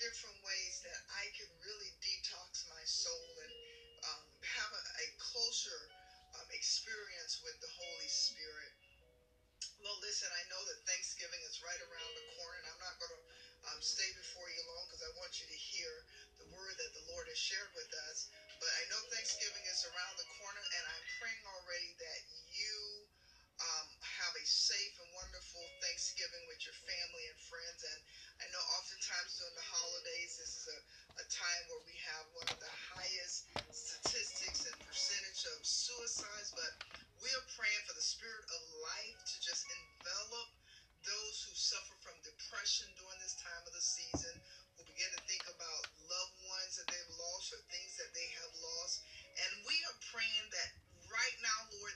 different ways that I can really detox my soul and um, have a, a closer um, experience with the Holy Spirit. Well, listen, I know that Thanksgiving is right around the corner, and I'm not going to um, stay before you long because I want you to hear the word that the Lord has shared with us. But I know Thanksgiving is around the corner, and I'm praying already that you um, have a safe and wonderful Thanksgiving with your family and friends. And I know oftentimes during the holidays, this is a, a time where we have one of the highest statistics and percentage of suicides, but we are praying for the spirit of life to just envelop those who suffer from depression during this time of the season, who begin to think about loved ones that they've lost or things that they have lost. And we are praying that right now, Lord,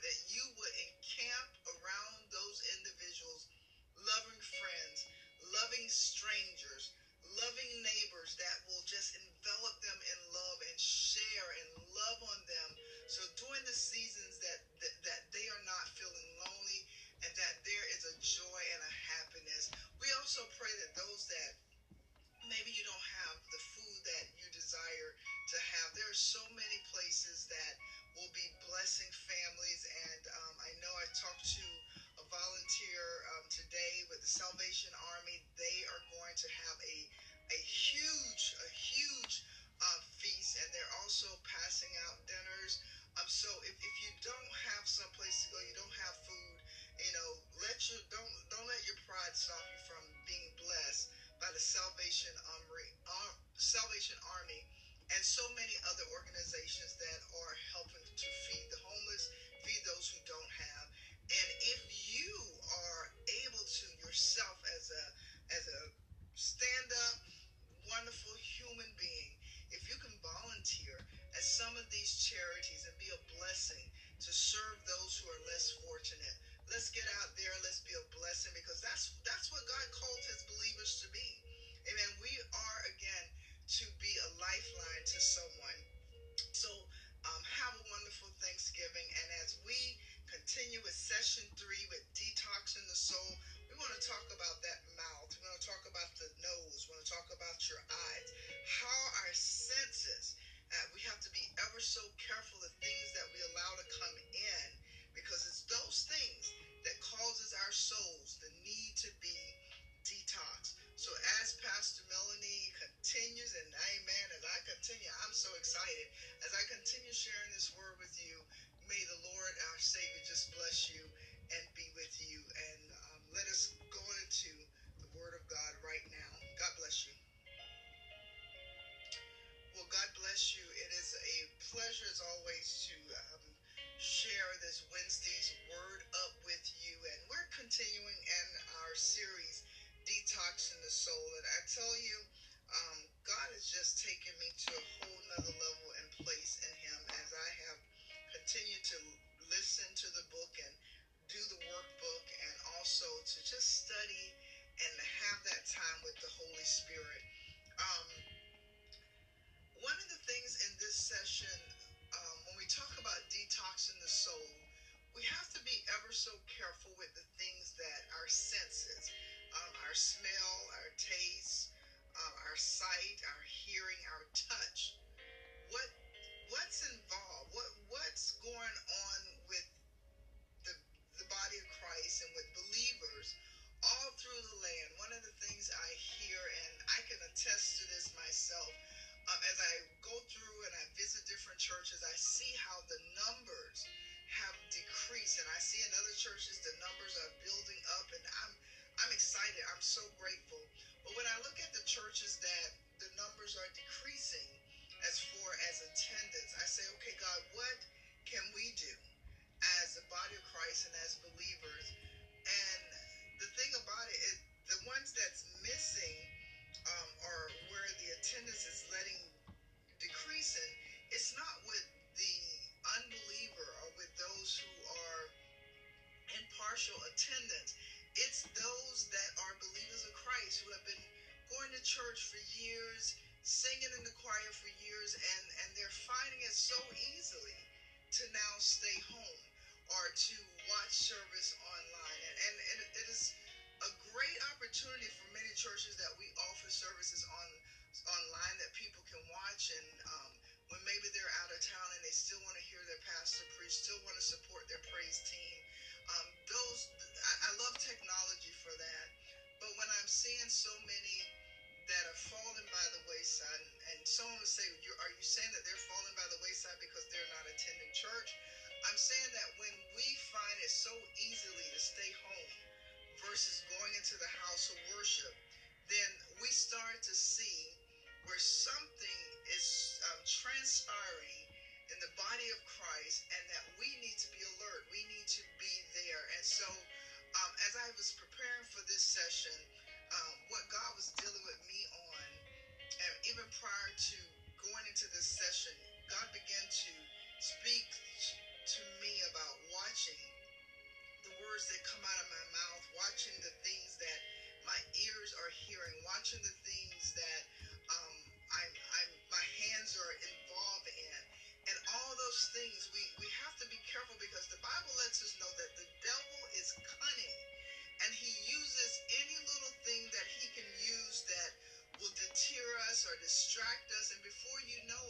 Army, and so many other organizations that are helping to feed the homeless, feed those who don't have. And if you are able to yourself as a as a stand up wonderful human being, if you can volunteer at some of these charities and be a blessing to serve those who are less fortunate, let's get out there. Let's be a blessing because that's that's what God called His believers to be. Amen. We are again to be a lifeline to someone. So um, have a wonderful Thanksgiving, and as we continue with session three with detoxing the soul, we want to talk about that mouth. We want to talk about the nose. We want to talk about your eyes. How our senses. Uh, we have to be ever so careful the things that we allow to come in because it's those things that causes our souls the our Savior, just bless you and be with you. And um, let us go into the Word of God right now. God bless you. Well, God bless you. It is a pleasure, as always, to um, share this Wednesday's Word up with you. And we're continuing in our series, Detoxing the Soul. And I tell you, um, God has just taken me to a whole nother level and place in Him as I have continued to listen to the book and do the workbook and also to just study and have that time with the Holy Spirit. Um, one of the things in this session, um, when we talk about detoxing the soul, we have to be ever so careful with the things that our senses, um, our smell, our taste, uh, our sight, our hearing, our touch, what what's involved, what what's going on with the the body of Christ and with believers all through the land. One of the things I hear, and I can attest to this myself, um, as I go through and I visit different churches, I see how the numbers have decreased, and I see in other churches the numbers are building up, and I'm I'm excited. I'm so grateful. But when I look at the churches that the numbers are decreasing as far as attendance, I say, okay, God, what can we do as the body of Christ and as believers? And the thing about it is, the ones that's missing um, into the house of worship, then we start to see where something is um, transpiring in the body of Christ and that we need to be alert. We need to be there. And so, um, as I was preparing for this session, um, what God was dealing with me on, and even prior to going into this session, God began to speak to me about watching the words that come out of my mouth, watching the things that my ears are hearing, watching the things that um, I'm, I'm, my hands are involved in. And all those things, we, we have to be careful because the Bible lets us know that the devil is cunning and he uses any little thing that he can use that will deter us or distract us. And before you know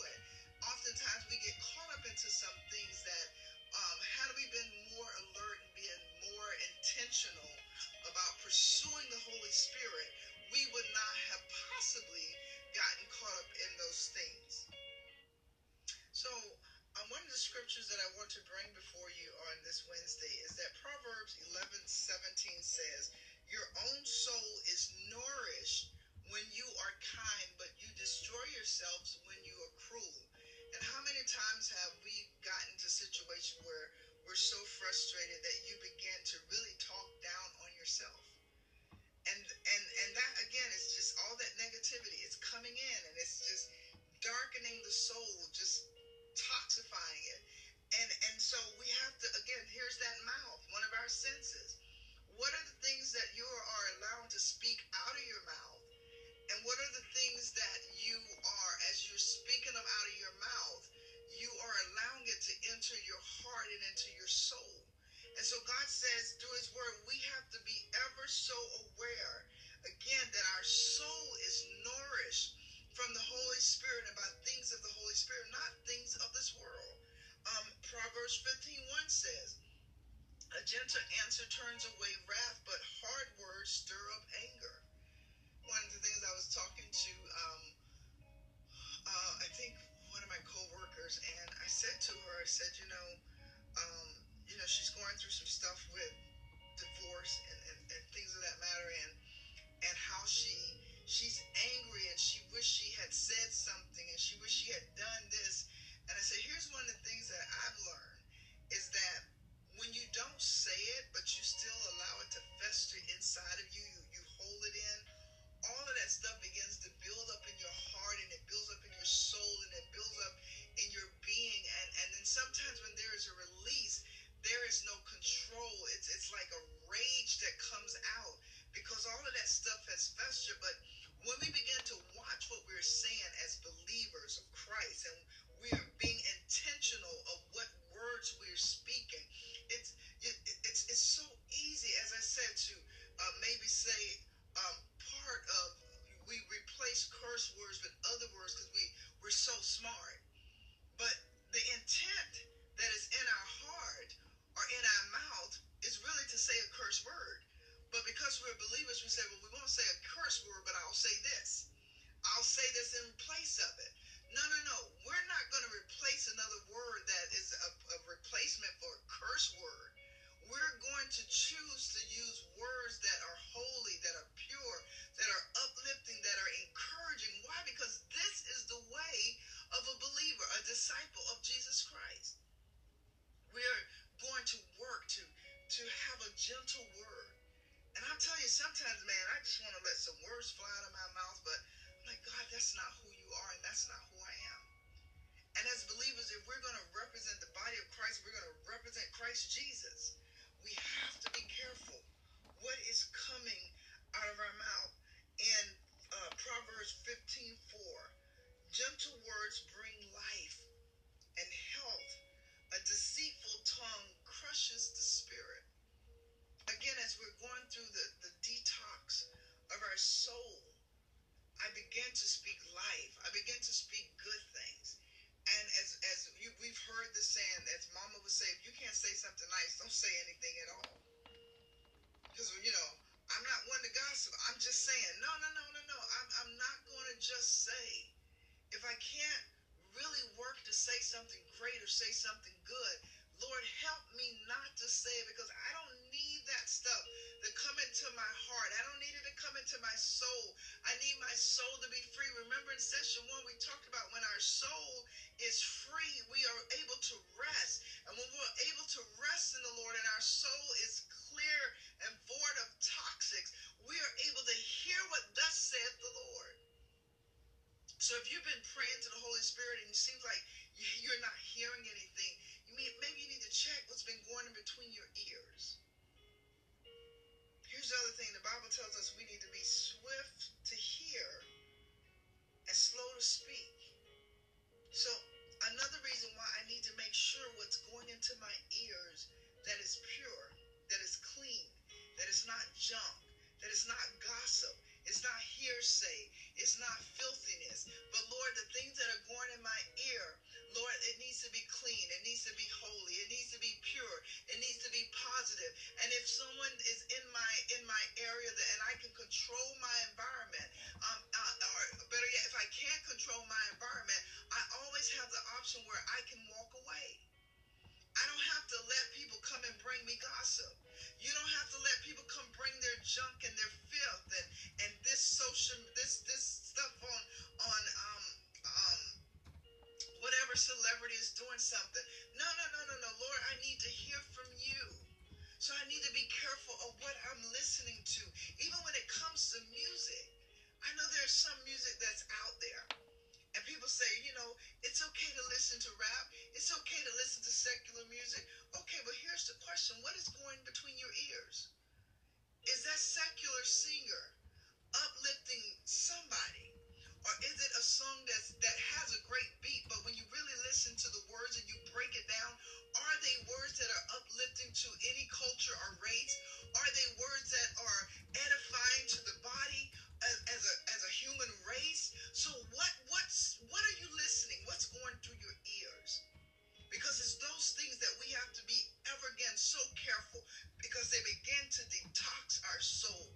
our soul. I begin to speak life. I begin to speak good things. And as as you, we've heard the saying, as Mama would say, if you can't say something nice, don't say anything at all. Because you know, I'm not one to gossip. I'm just saying, no, no, no, no, no. I'm I'm not going to just say. If I can't really work to say something great or say something good, Lord, help me not to say it because I don't that stuff to come into my heart. I don't need it to come into my soul. I need my soul to be free. Remember in session one, we talked about when our soul is free, we are able to rest. And when we're able to rest in the Lord and our soul is clear and void of toxics, we are able to hear what thus saith the Lord. So if you've been praying to the Holy Spirit and it seems like you're not hearing anything, Bible tells us we need to be swift doing something. No, no, no, no, no. Lord, I need to hear from you. So I need to be careful of what I'm listening to. Even when it comes to music. I know there's some music that's out there. And people say, you know, it's okay to listen to rap. It's okay to listen to secular music. Okay, but here's the question. What is going between your ears? Is that secular singer uplifting somebody? Or is it a song that's, that has a great beat, but when you really listen to the words and you break it down, are they words that are uplifting to any culture or race? Are they words that are edifying to the body as, as a as a human race? So what what's what are you listening? What's going through your ears? Because it's those things that we have to be ever again so careful because they begin to detox our soul.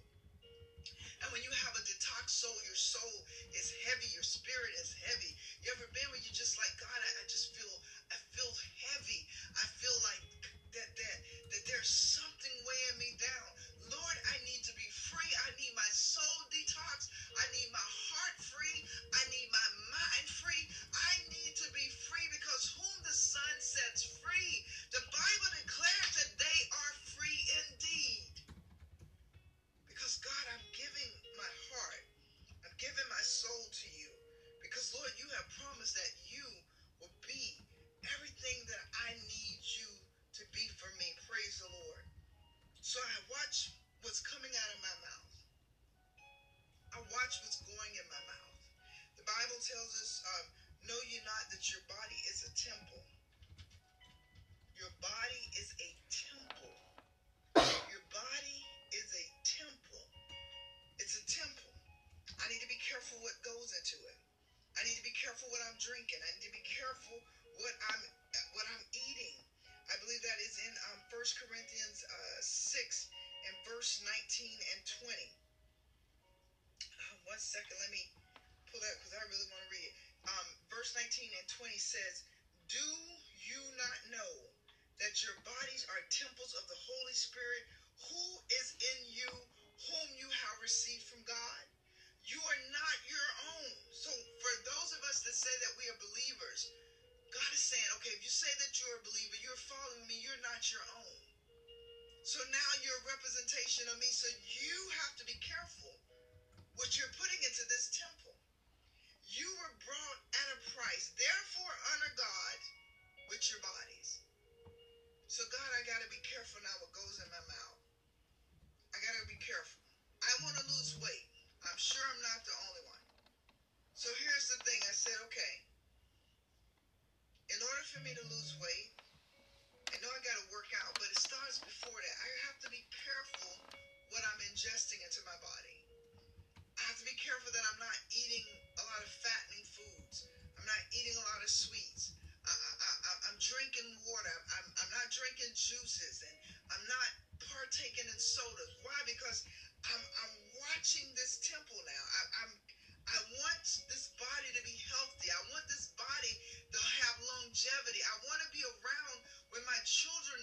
And when you have a detox soul, your soul is heavy, your spirit is heavy. You ever been where you just like, God, I, I just feel, I feel heavy. I feel like that, that, that there's something weighing me down. Bible tells us, um, know you not that your 20 says, Do you not know that your bodies are temples of the Holy Spirit who is in you, whom you have received from God? You are not your own. So, for those of us that say that we are believers, God is saying, okay, if you say that you're a believer, you're following me, you're not your own. So now you're a representation of me. So you have to be careful what you're putting with your bodies. So, God, I got to be careful now what goes in my mouth. I got to be careful. I want to lose weight. I'm sure I'm not the only one. So here's the thing. I said, okay, in order for me to lose weight, I know I got to work out, but it starts before that. I have to be careful what I'm ingesting into my body. I have to be careful that I'm not eating a lot of fattening foods. I'm not eating a lot of sweets drinking water. I'm, I'm not drinking juices and I'm not partaking in sodas. Why? Because I'm, I'm watching this temple now. I, I'm I want this body to be healthy. I want this body to have longevity. I want to be around when my children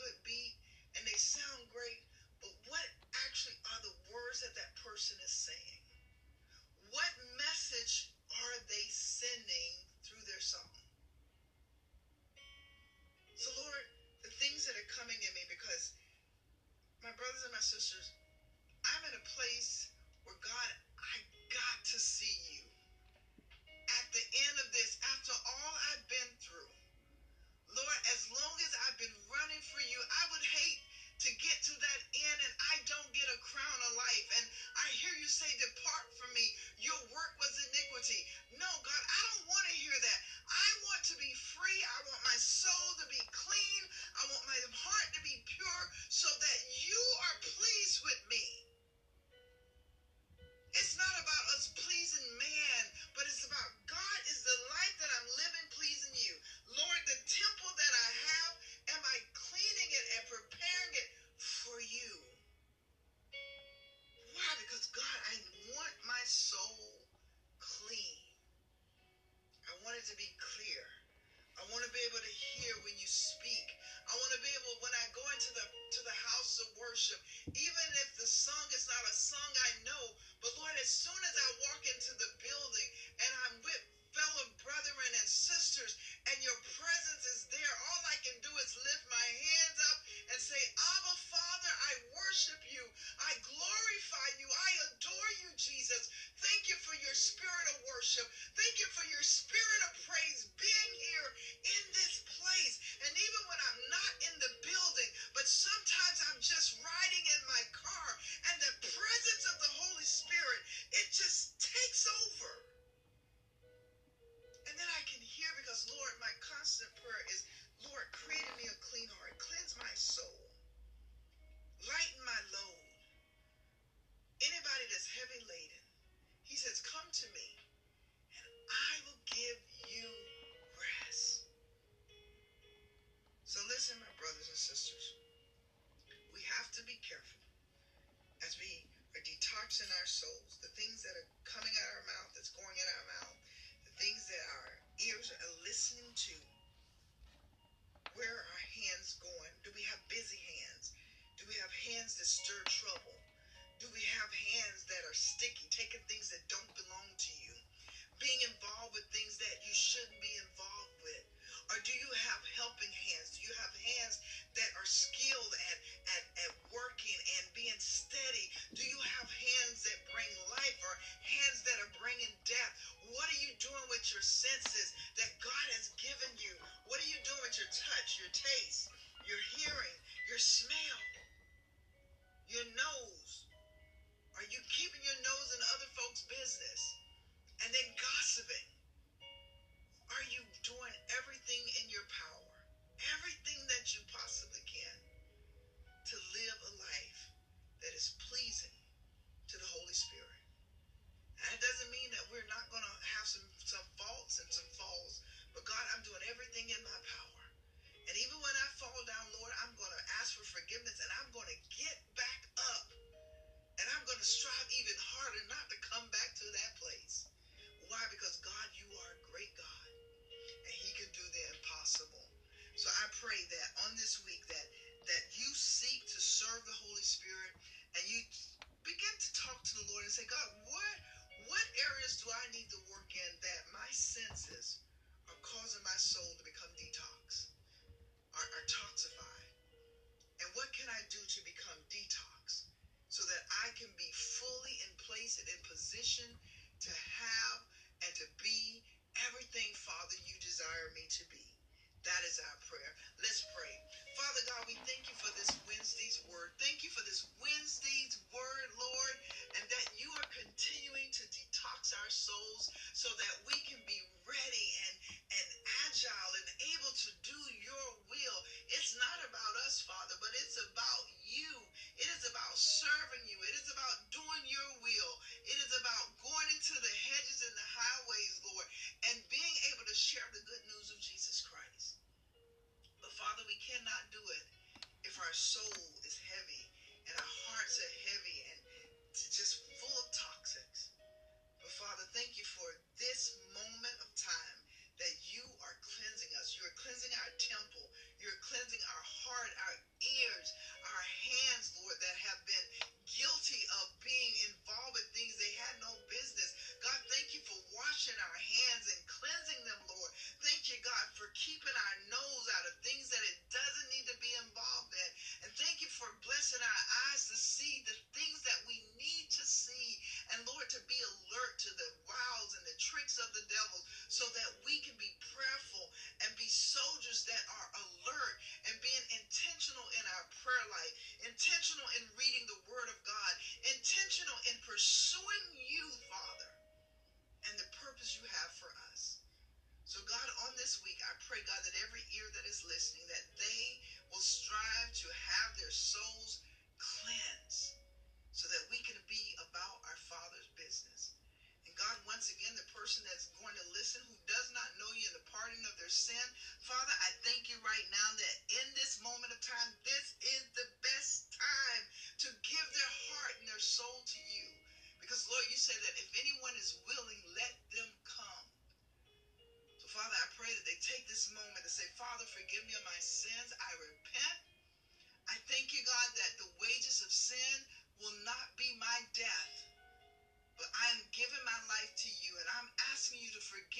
good beat and they sound great, but what actually are the words that that person is saying? What message are they sending through their song? So, Lord, the things that are coming at me because my brothers and my sisters, I'm in a place where God, I got to see you. At the end of this, after all I've been through, Lord, as long as I've been running for you, I would hate to get to that end and I don't get a crown of life. And I hear you say, Depart from me. Your work was iniquity. No, God, I don't want to hear that. I want to be free. I want my soul to be clean. I want my heart to be pure so that you are pleased with me. It's not about us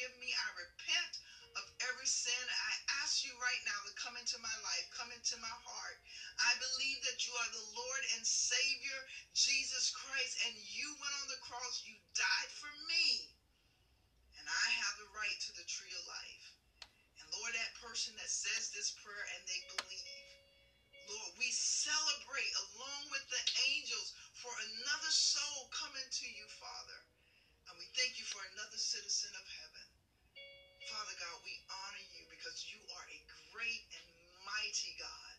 forgive me. I repent of every sin. I ask you right now to come into my life, come into my heart. I believe that you are the Lord and Savior, Jesus Christ, and you went on the cross. You died for me. And I have the right to the tree of life. And Lord, that person that says this prayer and they believe, Lord, we celebrate along with the angels for another soul coming to you, Father. And we thank you for another citizen of heaven. Father God, we honor you because you are a great and mighty God.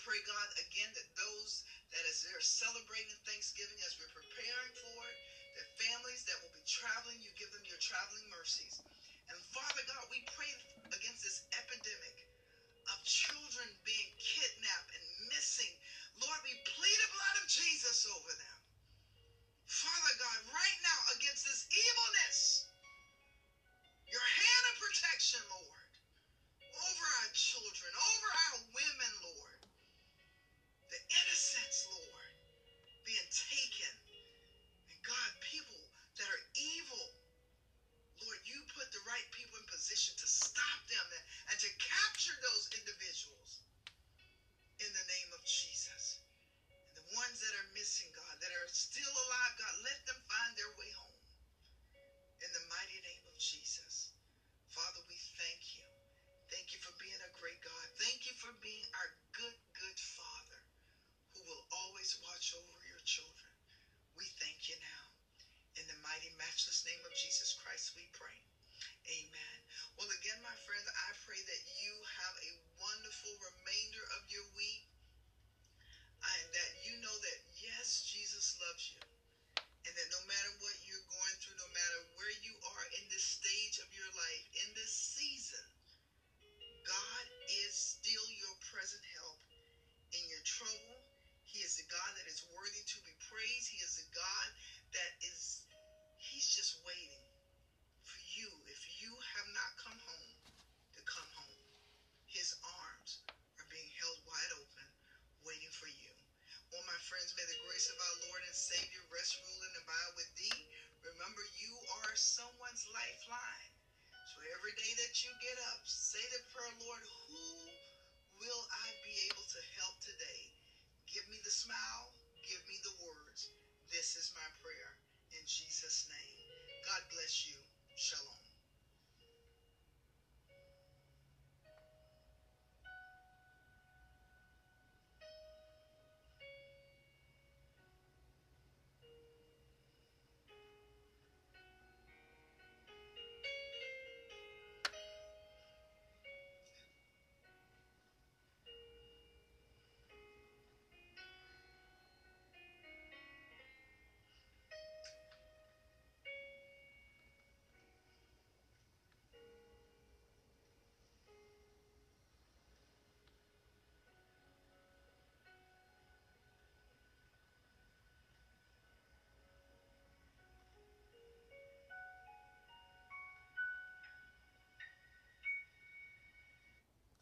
Pray, God, again that those that as they're celebrating Thanksgiving, as we're preparing for it, that families that will be traveling, you give them your traveling mercies. And Father God, we pray against this epidemic of children being